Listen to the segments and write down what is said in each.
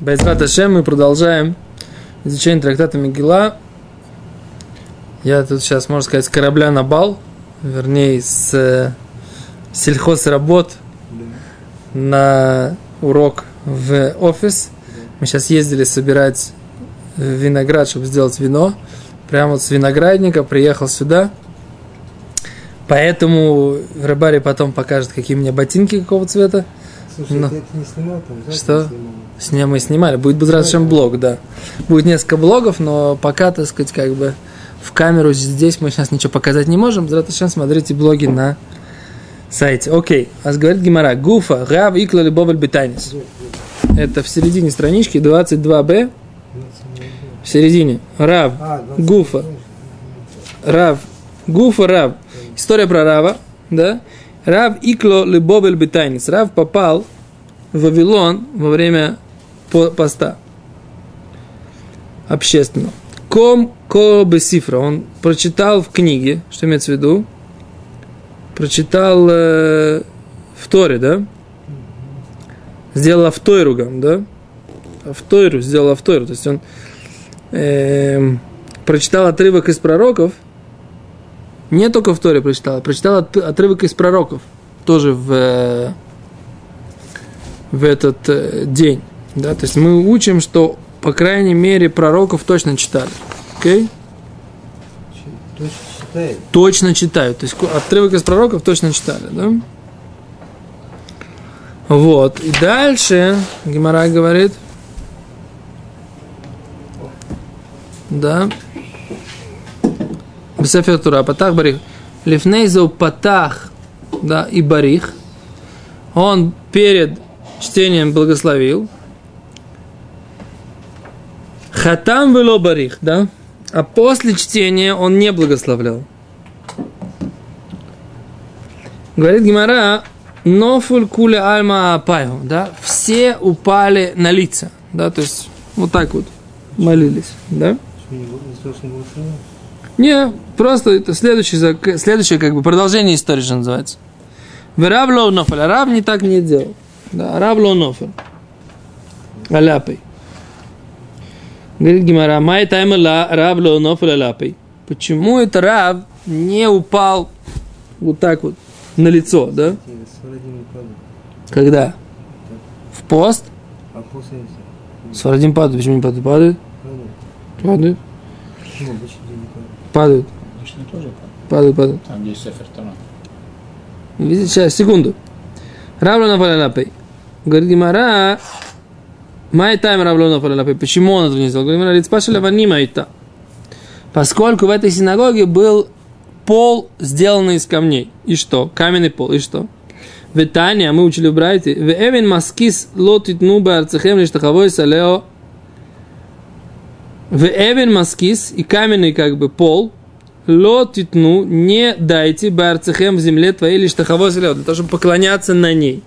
Байзрат Ашем мы продолжаем изучение трактата Мегила. Я тут сейчас, можно сказать, с корабля на бал, вернее, с э, сельхозработ на урок в офис. Мы сейчас ездили собирать виноград, чтобы сделать вино. Прямо вот с виноградника приехал сюда. Поэтому Рыбари потом покажет, какие у меня ботинки какого цвета. Слушай, Ну. ты это не снимал там? Что? снимал? Мы снимали. Будет Будрашем блог, да. Будет несколько блогов, но пока, так сказать, как бы в камеру здесь мы сейчас ничего показать не можем. Будрашем смотрите блоги на сайте. Окей. А говорит Гимара. Гуфа, Рав, Икла, Любовь, Бетайнис. Это в середине странички 22б. В середине. Рав, А, 20 Гуфа. Рав. Гуфа Рав. История про Рава, да? Рав Икло Лебовель Бетайнис. Рав попал в Вавилон во время по- поста общественного. Ком ко бесифра. Он прочитал в книге, что имеется в виду? Прочитал э, в Торе, да? Сделал автойругам, да? Автойру, сделал автойру. То есть он эм, прочитал отрывок из пророков, не только в Торе прочитал, прочитал от- отрывок из пророков, тоже в, э, в этот э, день. Да? То есть мы учим, что, по крайней мере, пророков точно читали. Ч- Точно считает. Точно читают. То есть отрывок из пророков точно читали, да? Вот. И дальше Гимара говорит, да, Бесефер Тура, Патах Барих. Лифнейзу Патах, да, и Барих. Он перед чтением благословил. Хатам вело Барих, да? А после чтения он не благословлял. Говорит Гимара, Нофуль куля альма апайху, да? Все упали на лица, да? То есть вот так вот молились, да? Не просто это следующее, зак- следующее как бы продолжение истории, что называется. Раб лоу нофель, а раб не так не делал. Да, раб лоу нофель. Аляпой. Говорит Гимара, май тайма ла раб лоу нофель аляпой. Почему это раб не упал вот так вот на лицо, да? Когда? В пост? А после этого Сварадим падает. Почему не падает? Падает? Падает. Падают. Обычно тоже так. Падает, падает. Там, где есть Сефер Тора. Видите, сейчас, секунду. Равлона Палалапей. Говорит Гимара, Май тайм Равлона Палалапей. Почему он этого не сделал? Говорит Гимара, Рицпаша Ванима это. Поскольку в этой синагоге был пол, сделанный из камней. И что? Каменный пол. И что? В Тане, а мы учили в Брайте, в Эвен Маскис лотит нуба арцехем лиштахавой салео в эвен маскис и каменный как бы пол, лотитну, не дайте барцехем в земле твоей лишь тахово для того, чтобы поклоняться на ней.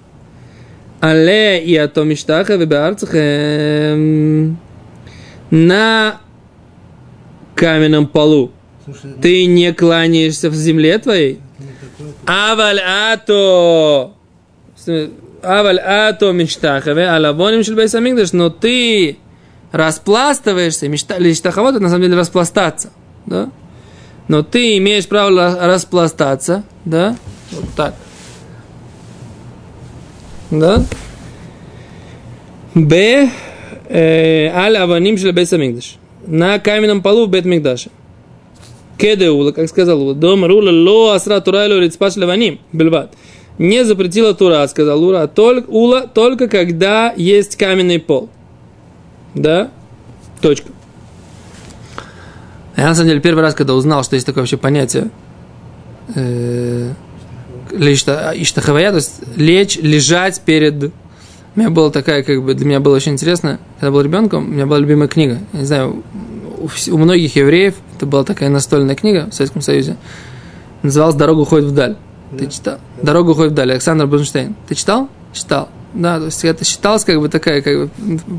Але и атомиштаха в барцехем на каменном полу. Слушай, ну- ты не кланяешься в земле твоей? Ну, Аваль ато! Аваль ато мечтахаве, алавоним шельбайсамигдаш, но ты распластываешься, мечта, лиштахавот, это на самом деле распластаться, да? Но ты имеешь право ла- распластаться, да? Вот так. Да? Б. э, Аль аваним шель бейс амигдаш. На каменном полу бет мигдаша. Кедеула, как сказал Ула, дом рула ло асра тура ло рицпаш леваним, бельбат. Не запретила тура, сказал Ура, только, Ула, только когда есть каменный пол. Да? Точка. Я на самом деле первый раз, когда узнал, что есть такое вообще понятие э, иштахавая, то есть лечь, лежать перед... У меня была такая, как бы, для меня было очень интересно, когда я был ребенком, у меня была любимая книга. Я не знаю, у, многих евреев это была такая настольная книга в Советском Союзе. Называлась «Дорога уходит вдаль». Ты читал? «Дорога уходит вдаль», Александр Бронштейн. Ты читал? Читал. Да, то есть это считалось как бы такая, как бы,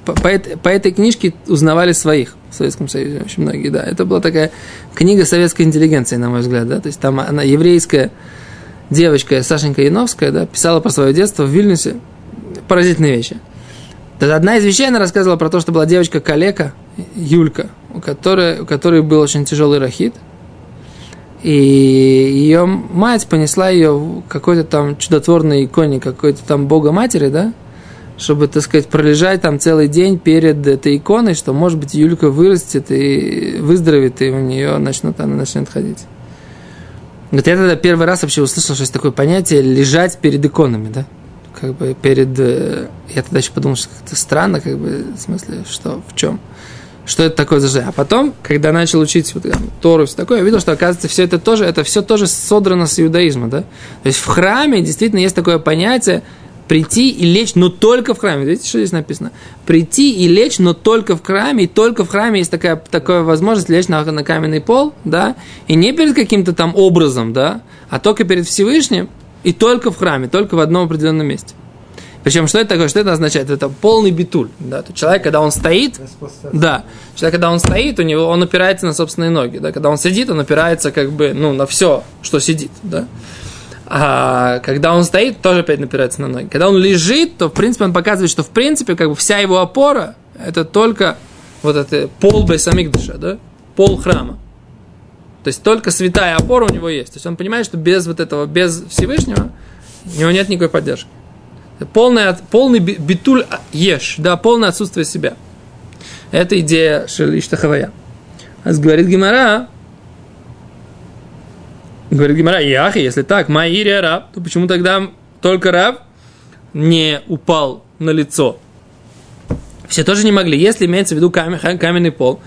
по, по этой, книжке узнавали своих в Советском Союзе, очень многие, да. Это была такая книга советской интеллигенции, на мой взгляд, да. То есть там она еврейская девочка Сашенька Яновская, да, писала про свое детство в Вильнюсе. Поразительные вещи. Одна из вещей она рассказывала про то, что была девочка Калека, Юлька, у которой, у которой был очень тяжелый рахит. И ее мать понесла ее какой-то там чудотворной иконе, какой-то там Бога Матери, да? Чтобы, так сказать, пролежать там целый день перед этой иконой, что, может быть, Юлька вырастет и выздоровеет, и у нее начнут, она начнет ходить. Говорит, я тогда первый раз вообще услышал, что есть такое понятие лежать перед иконами, да? Как бы перед... э, Я тогда еще подумал, что как-то странно, как бы, в смысле, что, в чем? Что это такое за жизнь? А потом, когда начал учить вот, там, Тору и все такое, я видел, что, оказывается, все это тоже, это все тоже содрано с иудаизма, да? То есть в храме действительно есть такое понятие прийти и лечь, но только в храме. Видите, что здесь написано? Прийти и лечь, но только в храме, и только в храме есть такая, такая возможность лечь на, на каменный пол, да, и не перед каким-то там образом, да, а только перед Всевышним, и только в храме, только в одном определенном месте. Причем, что это такое? Что это означает? Это полный битуль. Да? То человек, когда он стоит, да, человек, когда он стоит, у него он опирается на собственные ноги. Да? Когда он сидит, он опирается как бы ну, на все, что сидит. Да? А когда он стоит, тоже опять напирается на ноги. Когда он лежит, то, в принципе, он показывает, что, в принципе, как бы вся его опора, это только вот это пол Бейсамикдыша, да? пол храма. То есть только святая опора у него есть. То есть он понимает, что без вот этого, без Всевышнего, у него нет никакой поддержки. Полный, полный би- битуль еш, да, полное отсутствие себя. Это идея Шелиштахавая. А говорит Гимара, говорит Гимара, Яхи, если так, Маирия раб, то почему тогда только раб не упал на лицо? Все тоже не могли. Если имеется в виду камень- каменный пол,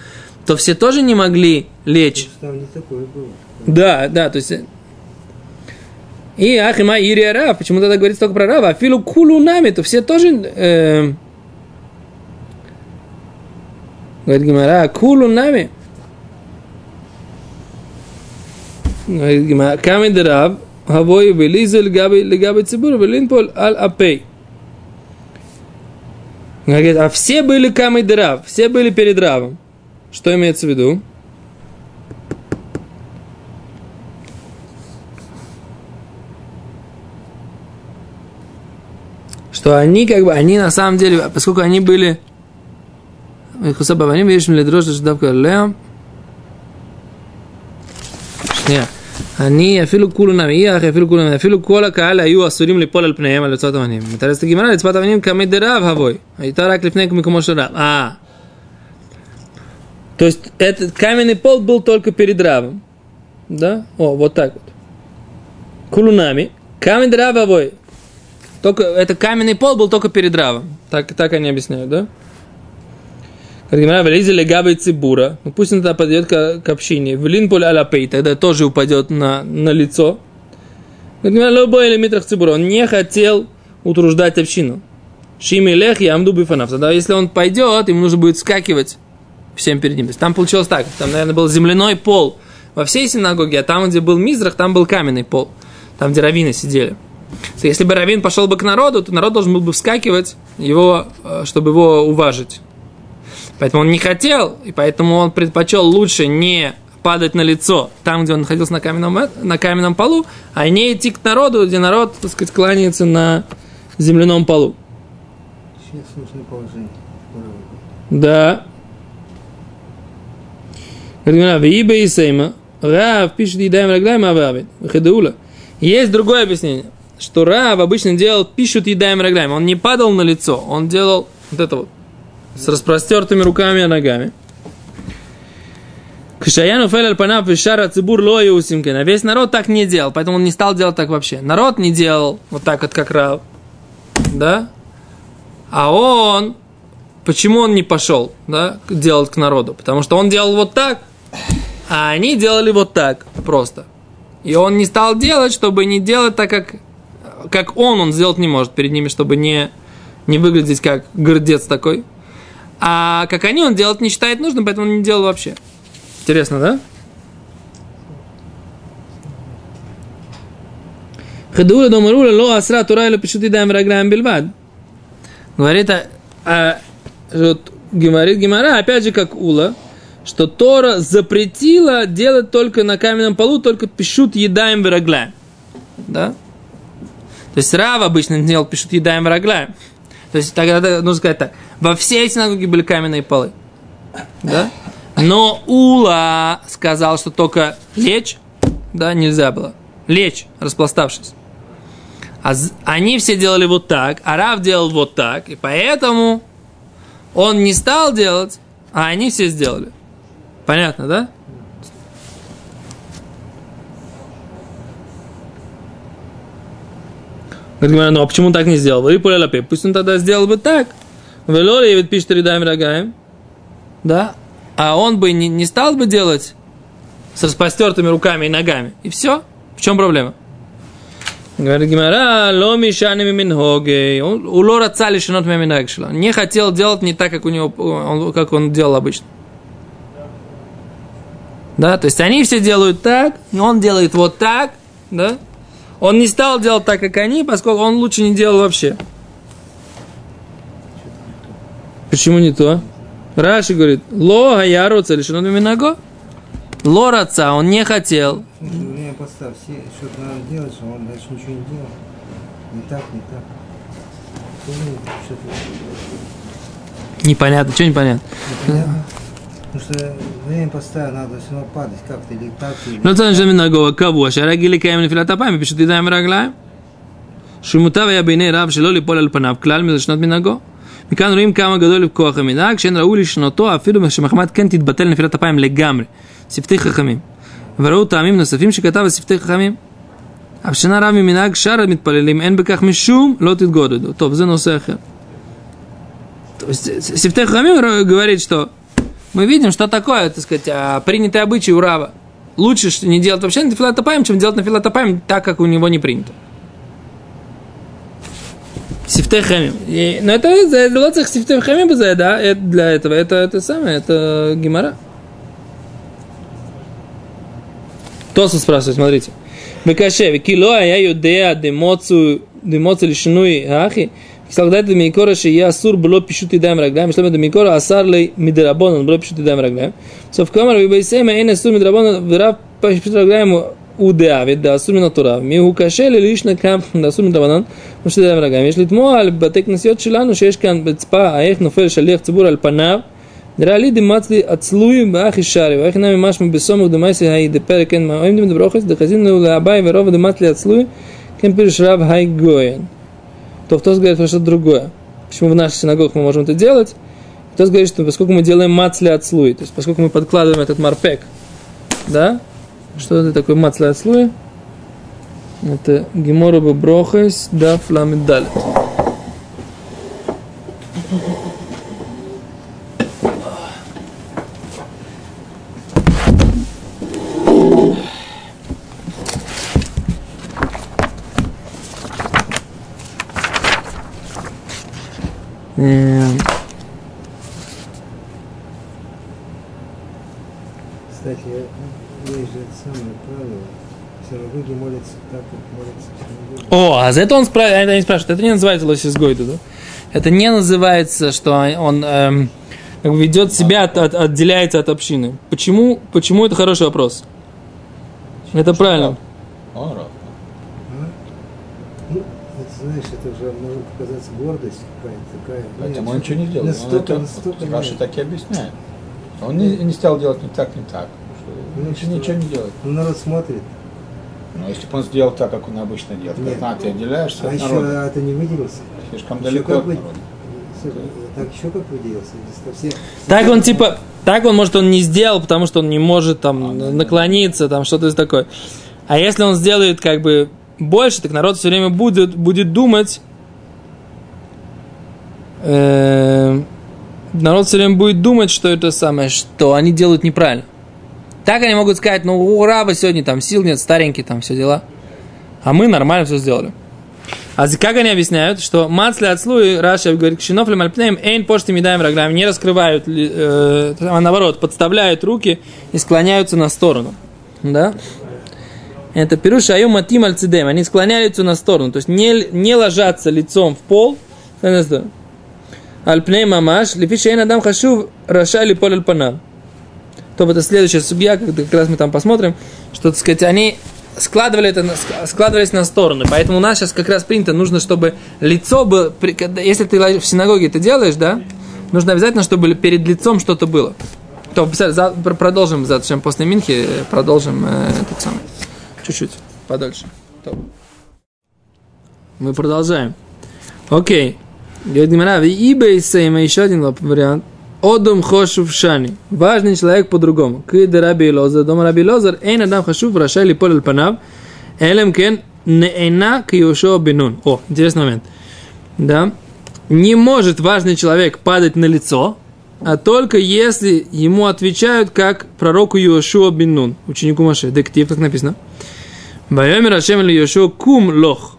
то все тоже не могли лечь Там не такое было. да, да, то есть... И Ахима Ирия Рав, почему тогда говорится только про Рава, а филу кулу нами, то все тоже... э, говорит Гимара, кулу нами. Говорит Гимара, камень де Рав, хавой велиза лгаби лгаби цибур, велин пол аль апей. Говорит, а все были камень де Рав, все были перед Равом. Что имеется в виду? что они как бы, они на самом деле, поскольку они были Хусаба, они видишь, ли дрожь, что давка леом. שנייה. אני אפילו כולו נמיח, אפילו כולו נמיח, אפילו כל הקהל היו אסורים ליפול על פניהם על רצועת אבנים. מתרסת הגמרא, רצועת אבנים כמי דרב הבוי. הייתה רק לפני מקומו של רב. А. То есть этот каменный пол был только перед Равом. Да? О, вот так вот. Кулунами. Камень Рава авой. Только, это каменный пол был только перед Равом. Так, так они объясняют, да? Гимара, «Велизи легабы цибура». Ну, пусть он тогда подойдет к, к общине. Велин поле аляпей, тогда тоже упадет на, на лицо. Как Гимара, «Лобой или митрах цибура». Он не хотел утруждать общину. Шими лех и амду бифанав. Тогда если он пойдет, ему нужно будет скакивать всем перед ним. То есть там получилось так. Там, наверное, был земляной пол во всей синагоге, а там, где был мизрах, там был каменный пол. Там, где раввины сидели. Если бы раввин пошел бы к народу, то народ должен был бы вскакивать, его, э, чтобы его уважить. Поэтому он не хотел, и поэтому он предпочел лучше не падать на лицо там, где он находился на каменном, э- на каменном полу, а не идти к народу, где народ, так сказать, кланяется на земляном полу. Да. Рав пишет едаем. Хедаула. Есть другое объяснение, что Рав обычно делал пишут едаем рагляем. Он не падал на лицо, он делал вот это вот с распростертыми руками и ногами. Кшаяну фель панав шара цибур лоя усимкен. А весь народ так не делал, поэтому он не стал делать так вообще. Народ не делал вот так вот, как Рав. Да? А он Почему он не пошел да, делать к народу? Потому что он делал вот так, а они делали вот так просто. И он не стал делать, чтобы не делать так, как, как он, он сделать не может перед ними, чтобы не, не выглядеть как гордец такой. А как они, он делать не считает нужным, поэтому он не делал вообще. Интересно, да? Хадула домарула ло асра тура или пишут едаем рагляем бельвад. Говорит, а, а, вот, говорит Гимара, опять же, как Ула, что Тора запретила делать только на каменном полу, только пишут едаем врагляем. Да? То есть Рав обычно делал пишут едаем врагляем. То есть тогда нужно сказать так. Во всей синагоге были каменные полы. Да? Но Ула сказал, что только лечь, да, нельзя было. Лечь, распластавшись. А они все делали вот так, а Рав делал вот так, и поэтому он не стал делать, а они все сделали. Понятно, да? Ну а почему так не сделал? Вы пуляляпе. Пусть он тогда сделал бы так. Велоли ведь пишет редаем рогаем. Да? А он бы не, не стал бы делать с распростертыми руками и ногами. И все. В чем проблема? Говорит Гимара, ло мишанами минхоге. У раца лишенот меминаг Не хотел делать не так, как у него, он, как он делал обычно. Да, то есть они все делают так, он делает вот так, да. Он не стал делать так, как они, поскольку он лучше не делал вообще. Почему не то? Раши говорит, ло гаяруца лишено минаго. Ло раца, он не хотел. Время поста, все что-то надо делать, что он дальше ничего не делал. Не так, не так. Непонятно, что непонятно? Непонятно. Потому что время поста надо все равно падать как-то или так. Или לא צריך לשם מנהגו הקבוע, שהרגיל לקיים נפילת אפיים ופשוט ידיים ורגליים. שמוטב היה בעיני רב שלא ליפול על פניו כלל מזה שנות מנהגו. מכאן רואים כמה גדול לכוח המנהג, שאין ראוי לשנותו אפילו שמחמת כן תתבטל נפילת אפיים לגמרי. שפתי חכמים. וראו טעמים נוספים שכתב בשפתי חכמים. אף שנה רב ממנהג שאר המתפללים, אין בכך משום לא תתגודדו. טוב, זה נושא אחר. Сифтех Хамим говорит, что мы видим, что такое, так сказать, а, принятый обычай у Рава. Лучше не делать вообще на филатопаем, чем делать на филатопаем так, как у него не принято. Сифтехамим. Но это лоцах сифтехамим да, это для этого, это, это самое, это гемора. Тосу спрашивает, смотрите. Бекаше, викилоа я юдея демоцу, демоцу лишнуи ахи, Когда Микора шия асур было пишут и даем раглаем, что это Микора асар лей мидрабон, было пишут и даем раглаем. So в камеру вы бейсема эн асур мидрабон, врав пишут раглаем у דאביד, דאסור מן התורה, מיהו קשה לליש נקם, דאסור מדרבנן, כמו שזה דבר גם. יש לתמוה על בתי כנסיות שלנו שיש כאן בצפה, איך נופל שליח ציבור על פניו, נראה לי דמצלי עצלוי באחי שרי, ואיך נמי משמע בסומך דמייסי היי דפרק אין מאוים דם דברוכס, דחזינו לאביי ורוב דמצלי עצלוי, כן פירוש רב היי גויין. то кто говорит про что-то другое. Почему в наших синагогах мы можем это делать? Кто говорит, что поскольку мы делаем мацли от слуи, то есть поскольку мы подкладываем этот марпек, да, что это такое мацли от слуи? Это гемора брохайс да фламидалит. Кстати, есть же это самое правило. В синагоге молятся так, как молятся в синагоге. О, а за это он спрашивает, это не спрашивает, это не называется лосис гойду, да? Это не называется, что он эм, как бы ведет себя, от, от, отделяется от общины. Почему, почему это хороший вопрос? Это правильно. Он раб. Ну, это, знаешь, это уже может показаться гордость какая-то такая. Поэтому Нет, он ничего не сделал. Настолько, он это, настолько Раши нет. так и объясняет. Он не, не стал делать не так, не так. Что Ну, ничего, что? ничего не делает. Ну, народ смотрит. Но если бы он сделал так, как он обычно делает, Нет. как на, ты отделяешься А от еще народа. это не выделился. Слишком Еще далеко как от бы- народа. Слушай, Так еще как выделился. Все- Так он типа, так он может он не сделал, потому что он не может там наклониться, там что-то такое. А если он сделает как бы больше, так народ все время будет, будет думать, э, народ все время будет думать, что это самое, что они делают неправильно. Так они могут сказать, ну у раба сегодня там сил нет, старенький там все дела. А мы нормально все сделали. А как они объясняют, что мацли от слуи, Раша говорит, кшинов ли мальпнеем, эйн почты медаем рогами, не раскрывают, э, а наоборот, подставляют руки и склоняются на сторону. Да? Это пируша аю матим альцидем, они склоняются на сторону, то есть не, не ложатся лицом в пол, альпней мамаш, лифиша эйн адам хашув, раша ли поль панам. То это следующая судья, как, раз мы там посмотрим, что, так сказать, они складывали это, складывались на стороны. Поэтому у нас сейчас как раз принято, нужно, чтобы лицо было, если ты в синагоге это делаешь, да, нужно обязательно, чтобы перед лицом что-то было. То, продолжим завтра, после Минхи, э, продолжим э, этот самый, чуть-чуть, подольше. То. Мы продолжаем. Окей. Говорит Гимара, в Ибейсейма еще один вариант. Одум хошув шани. Важный человек по-другому. Кида раби лозер, дома раби лозер, эйн адам хашув, рашай липол аль панав, элем кен неэна киошо бинун. О, интересный момент. Да. Не может важный человек падать на лицо, а только если ему отвечают как пророку Йошуа бин Нун, ученику Маше. Дектив, так написано. Байомер Ашем или Йошуа кум лох.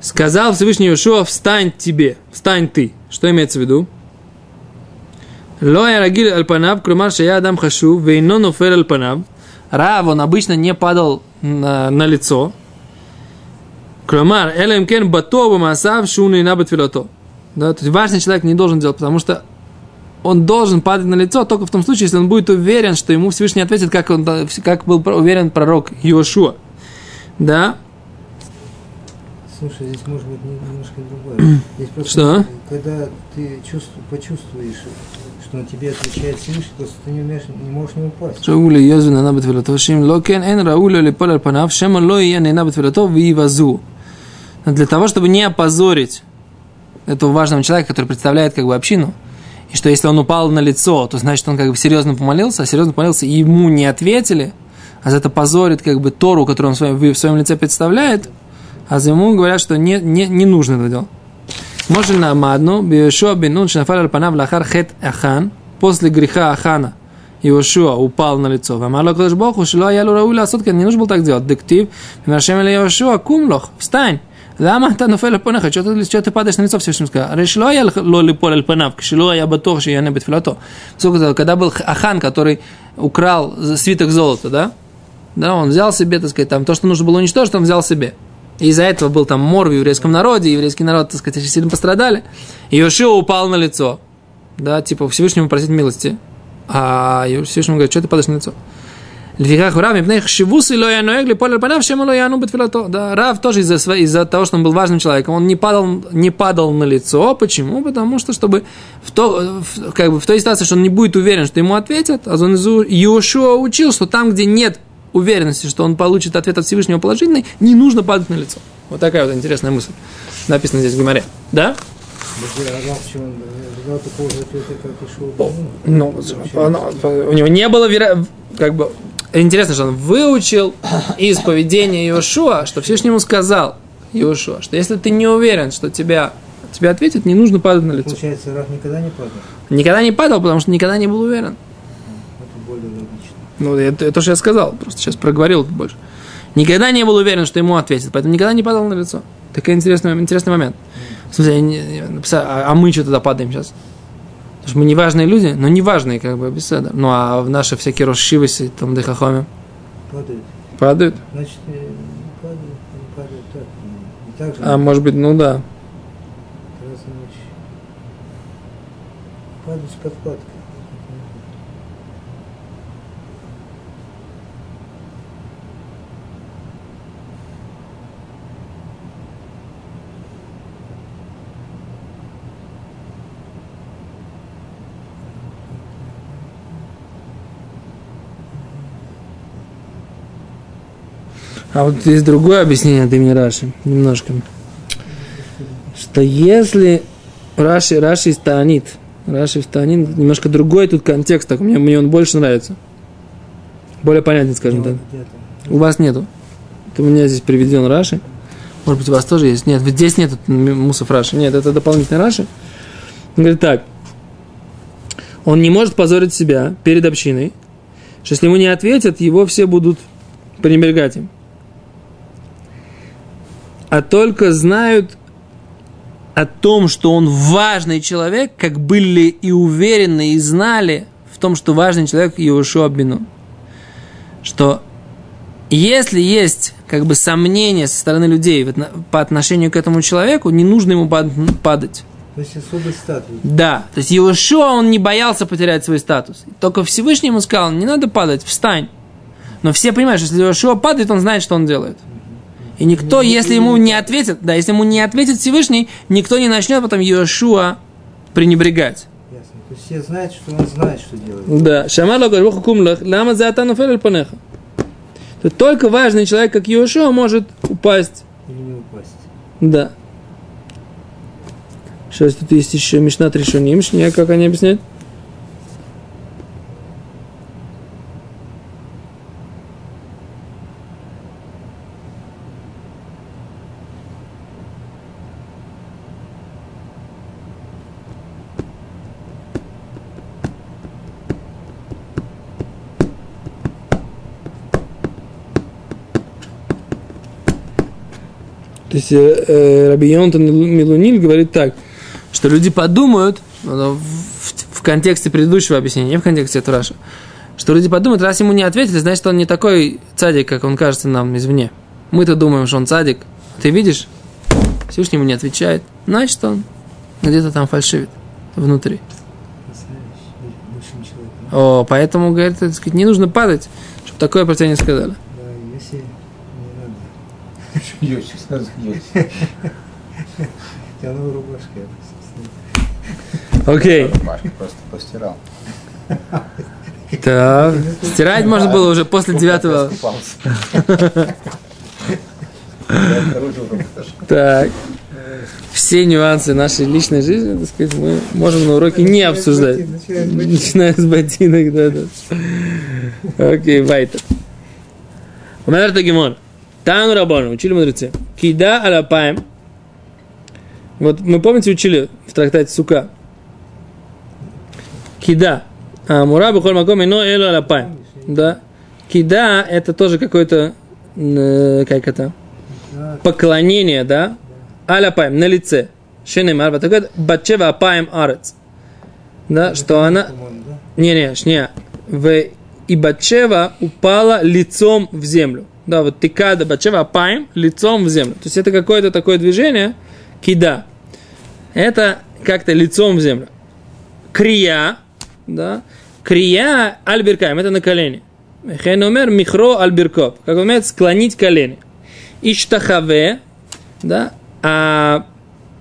Сказал Всевышний Йошуа, встань тебе, встань ты. Что имеется в виду? Лоя рагиль альпанав, кромар шая адам хашу, вейно нофер альпанав. Рав, он обычно не падал на, на лицо. Кромар, элем кен батова масав шуны на батвилото. Да, то есть важный человек не должен делать, потому что он должен падать на лицо только в том случае, если он будет уверен, что ему Всевышний ответит, как, он, как был уверен пророк Иошуа. Да? Слушай, здесь может быть немножко другое. Просто, что? Когда ты чувству, почувствуешь, что на тебе отвечает Всевышний, просто ты не, умеешь, не можешь не упасть. Что Шауля Йозуна Набатвилатов, Шим Локен, Эн Рауля Липолер Панав, Шема Лоия Набатвилатов, Вивазу. Для того, чтобы не опозорить этого важного человека, который представляет как бы общину, и что если он упал на лицо, то значит он как бы серьезно помолился, а серьезно помолился, и ему не ответили, а за это позорит как бы Тору, которую он в своем, в своем лице представляет, а за ему говорят, что не, не, не нужно это делать. Можно намадну, Биошуа бинун шнафар аль лахар хет ахан, после греха Ахана, Иошуа упал на лицо. Вамарло Кадышбоху, Шилуа Ялу Рауля Сотка, не нужно было так делать. Дектив, Машем Иошуа, Кумлох, встань. למה אתה נופל על פניך? что ты, что ты падаешь на лицо Всевышнему сказал? הרי שלא היה לו ליפול על פניו, כשלא היה бытох שיענה בתפילתו. Сколько, когда был Ахан, который украл свиток золота, да? Да, он взял себе, так сказать, там то, что нужно было уничтожить, он взял себе. И из-за этого был там мор в еврейском народе, еврейский народ, так сказать, очень сильно пострадали. И Йошуа упал на лицо. Да, типа Всевышнему просить милости. А Всевышнему говорит, что ты падаешь на лицо? Лификах Рав, Мипнех Шивус и Лоя Ноэгли, Полер Панав, Шема Лоя Ану Бетфилато. Да, Рав тоже из-за, из-за того, что он был важным человеком, он не падал, не падал на лицо. Почему? Потому что, чтобы в, то, в, как бы в той ситуации, что он не будет уверен, что ему ответят, а Зонизу Иошуа учил, что там, где нет уверенности, что он получит ответ от Всевышнего положительный, не нужно падать на лицо. Вот такая вот интересная мысль. написана здесь в Гумаре. Да? Ну, у него не было, вера, как бы, интересно, что он выучил из поведения Иошуа, что Всевышний ему сказал Иошуа, что если ты не уверен, что тебя тебе ответят, не нужно падать на лицо. Получается, Раф никогда не падал? Никогда не падал, потому что никогда не был уверен. Это более логично. Ну, это, это что я сказал, просто сейчас проговорил больше. Никогда не был уверен, что ему ответят, поэтому никогда не падал на лицо. Такой интересный, интересный момент. В смысле, а, а мы что тогда падаем сейчас? Потому что мы не важные люди, но не важные, как бы, беседа. Ну, а в наши всякие расшивоси, там, дыхахоми, Падает. падают. Значит, не падает так. Не так. А может быть, ну да. Падает с подкладкой. А вот есть другое объяснение от имени Раши, немножко. Что если Раши, Раши станит, Раши станит, немножко другой тут контекст, так мне, мне он больше нравится. Более понятен, скажем так. У вас нету. Это у меня здесь приведен Раши. Может быть, у вас тоже есть? Нет, здесь нет мусов Раши. Нет, это дополнительный Раши. Он говорит так. Он не может позорить себя перед общиной, что если ему не ответят, его все будут пренебрегать им. А только знают о том, что он важный человек, как были и уверены, и знали в том, что важный человек Иошуа Бину. Что если есть как бы сомнения со стороны людей по отношению к этому человеку, не нужно ему пад- падать. То есть особый статус. Да, то есть Иошуа, он не боялся потерять свой статус. Только Всевышний ему сказал, не надо падать, встань. Но все понимают, что если Иошуа падает, он знает, что он делает. И никто, если ему не ответит, да, если ему не ответит Всевышний, никто не начнет потом Иошуа пренебрегать. Ясно. То есть все знают, что он знает, что делает. Да. Шамар логар хукум лах, лама за атану фель панеха. То только важный человек, как Иошуа, может упасть. Или не упасть. Да. Сейчас тут есть еще Мишна Тришуним, Шния, как они объясняют? То есть э, э, Раби Йонтон Милуниль говорит так, что люди подумают, в, в контексте предыдущего объяснения, не в контексте Тураша, что люди подумают, раз ему не ответили, значит, он не такой цадик, как он кажется нам извне. Мы-то думаем, что он цадик. Ты видишь? Всевышний ему не отвечает. Значит, он где-то там фальшивит внутри. О, поэтому, говорит, не нужно падать, чтобы такое про сказали. Да, если не надо. Тянула рубашка, я просто Окей. Машка просто постирал. Так. Стирать можно было уже после девятого. Так. Все нюансы нашей личной жизни, так сказать, мы можем на уроке не обсуждать. начиная с ботинок. Да, да. Окей, вайтер. Умер Тагимон. Тану Рабону, учили мудрецы. Кида алапаем. Вот мы, помните, учили в трактате Сука. Кида. А бухоль маком ино эло алапаем. Да. Кида это тоже какое-то, э, как это, поклонение, да, аляпаем, на лице. Шенемар, вот такой батчева апаем арец. Да, что она, да? не-не, шня, в и Батшева упала лицом в землю. Да, вот тикада Батшева апаем лицом в землю. То есть это какое-то такое движение, кида. Это как-то лицом в землю. Крия, да, крия альберкаем, это на колени. Хеномер михро альберкоп, как он умеет склонить колени. Иштахаве, да, а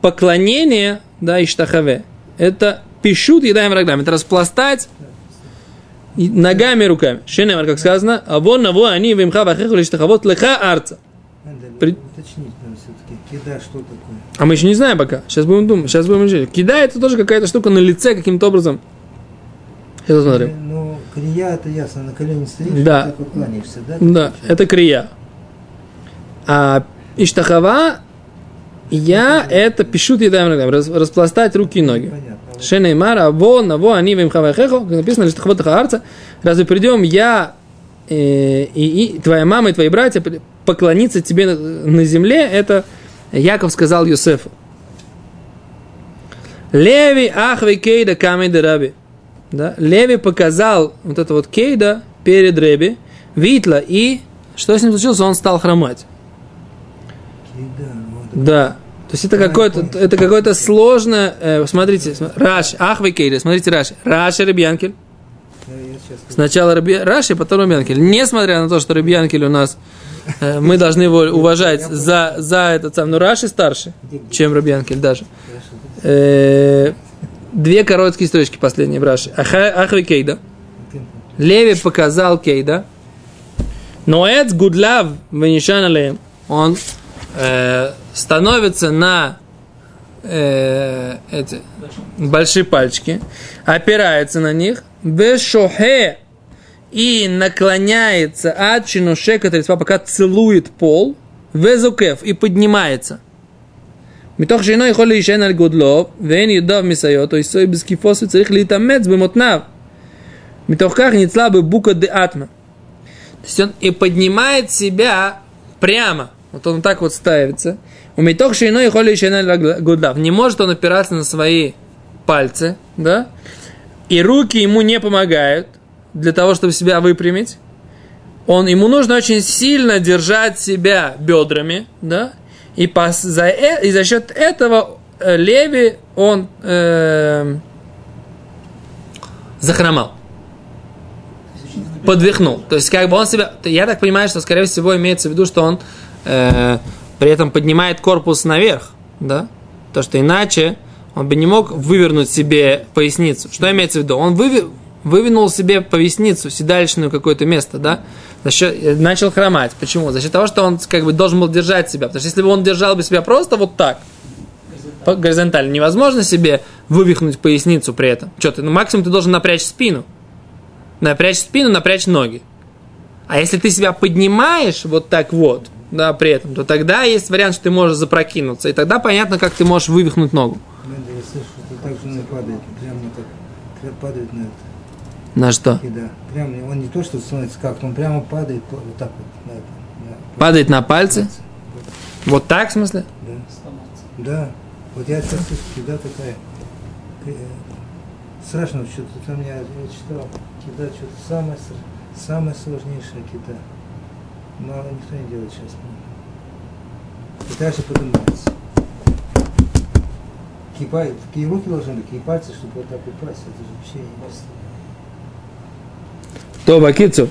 поклонение, да, иштахаве, это пишут едаем рогами, это распластать и ногами и руками. Шенемар, как сказано, а вон на во они вимха вахеху лиштахавот леха арца. Надо При- уточнить надо все-таки. Кида, что такое? А мы еще не знаем пока. Сейчас будем думать, сейчас будем учить. Кида это тоже какая-то штука на лице каким-то образом. Сейчас посмотрим. Ну, крия, это ясно, на колени стоишь, Да. вот кланяешься, да? Да, это крия. А иштахава, я это пишут раз- распластать руки и ноги. Понятно. Шенеймар, а во, на во, они вим хавайхехо, как написано, лишь тахвот арца. Разве придем я э, и, и твоя мама и твои братья поклониться тебе на, на земле, это Яков сказал Юсефу. Леви ахвей кейда камей раби. Да? Леви показал вот это вот кейда перед Реби, Витла, и что с ним случилось? Он стал хромать. Кида, вот. Да. То есть это какое-то, это какое-то сложное, э, смотрите, см- Раш, Ахвей Кейда, смотрите Раш, я сейчас скажу. сначала Раби, Раши, потом Рабьянкель. Несмотря на то, что Рабьянкель у нас, э, мы должны его уважать за, за этот сам, но Раши старше, чем Рабьянкель даже. Э, Две короткие строчки последние в Раши. Ахвей Кейда. Леви показал Кейда. Ноэц гудлав венишан. Он э, становится на э, эти большие пальчики, опирается на них, бешохе и наклоняется от чинушека пока целует пол, везукев и поднимается. מתוך שאינו יכול להישען על גודלו, ואין ידיו מסייעות, או עשוי בזקיפוס וצריך להתאמץ במותניו. מתוך כך ניצלה בבוקה דאטמה. То есть он и поднимает себя прямо. Вот он так вот ставится. У метох шейно и холи гудлав. Не может он опираться на свои пальцы, да? И руки ему не помогают для того, чтобы себя выпрямить. Он, ему нужно очень сильно держать себя бедрами, да? И, по, за, э- и за счет этого э, Леви, он э, захромал. подвихнул. То есть, как бы он себя... Я так понимаю, что, скорее всего, имеется в виду, что он э, при этом поднимает корпус наверх, да? То, что иначе он бы не мог вывернуть себе поясницу. Что имеется в виду? Он выви... вывинул себе поясницу, седалищную какое-то место, да? За счет... Начал хромать. Почему? За счет того, что он как бы должен был держать себя. Потому что если бы он держал бы себя просто вот так, по- горизонтально, невозможно себе вывихнуть поясницу при этом. Что ты? Ну, максимум ты должен напрячь спину. Напрячь спину, напрячь ноги. А если ты себя поднимаешь вот так вот, да, при этом, то тогда есть вариант, что ты можешь запрокинуться. И тогда понятно, как ты можешь вывихнуть ногу. Надо, я слышу, что так же и падает, прямо так, прям падает на это. На что? И да, прямо, он не то, что становится как он прямо падает вот так вот на это. на Падает на пальцы? Вот так, в смысле? Да. Да. Вот я сейчас слышу, кида такая. э, Страшно, что-то там я, я читал, кида что-то самое, самое сложнейшее кида. Но никто не делает сейчас. И дальше поднимается. Кипа, такие руки должны быть, такие пальцы, чтобы вот так упасть. Это же вообще не То, Бакицу.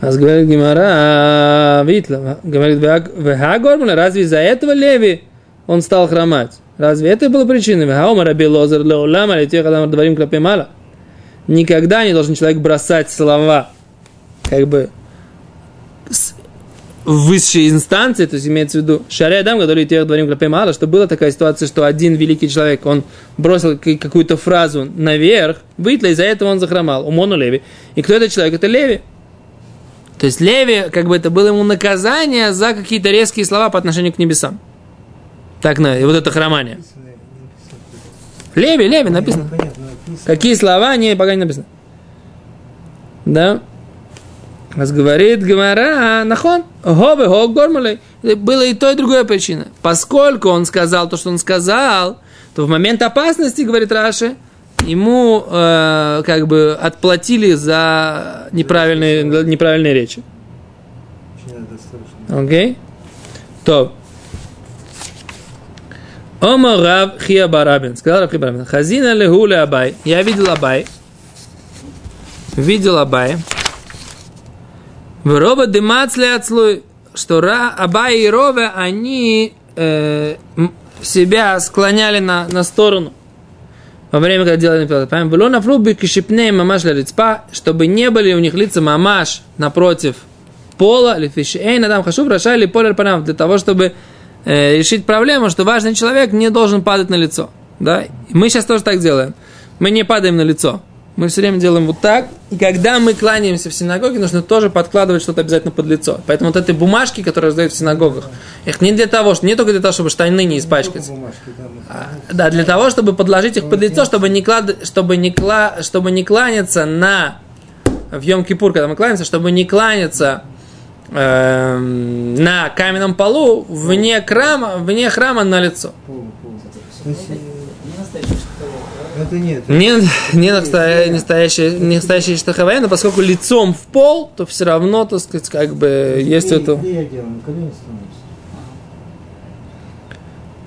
Нас говорит Гимара, Витла, говорит, Вегагормула, разве из-за этого Леви он стал хромать? Разве это было причиной? Вегаома раби лозер леулама, или тех адам дворим клапе мало. Никогда не должен человек бросать слова, как бы, высшей инстанции, то есть имеется в виду шаря дам, который тех дворим клапе мало, что была такая ситуация, что один великий человек, он бросил какую-то фразу наверх, вытла, из-за этого он захромал, умону Леви. И кто этот человек? Это Леви. То есть Леви, как бы это было ему наказание за какие-то резкие слова по отношению к небесам. Так, на, и вот это хромание. Леви, Леви написано. Написано. Какие слова, не, пока не написано. Да. Раз говорит Гамара, нахон, говы, гог гормалей. Было и то, и другая причина. Поскольку он сказал то, что он сказал, то в момент опасности, говорит Раши, ему э, как бы отплатили за неправильные, неправильные речи. Окей? То. Ома Рав Хия Барабин. Сказал Рав Хия Барабин. Хазина леху ле Абай. Я видел Абай. Видел Абай. В Роба Димац Ацлуй. Что Ра, Абай и Рове, они э, себя склоняли на, на сторону во время, когда делали напилат. Было на фрубе кишипней чтобы не были у них лица мамаш напротив пола, лифишейн, адам хашуб, раша или полер панам, для того, чтобы э, решить проблему, что важный человек не должен падать на лицо. Да? Мы сейчас тоже так делаем. Мы не падаем на лицо. Мы все время делаем вот так. И когда мы кланяемся в синагоге, нужно тоже подкладывать что-то обязательно под лицо. Поэтому вот эти бумажки, которые раздают в синагогах, их не для того, что не только для того, чтобы штаны не испачкать. Бумажки, да, мы- А, Да, для того, чтобы подложить их под лицо, чтобы не, клад... чтобы не, кла... чтобы не кланяться на в Йом-Кипур, когда мы кланяемся, чтобы не кланяться эм, на каменном полу вне храма, вне храма на лицо. Полу, полу. То есть, э, Это нет. Не, не, настоя- не настоящий, не настоящий штахавая, но поскольку лицом в пол, то все равно, так сказать, как бы есть это. Где я делаю? Колени становлюсь.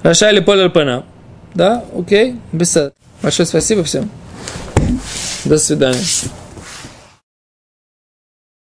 Рашали полер пена. Да, окей, без Большое спасибо всем. До свидания.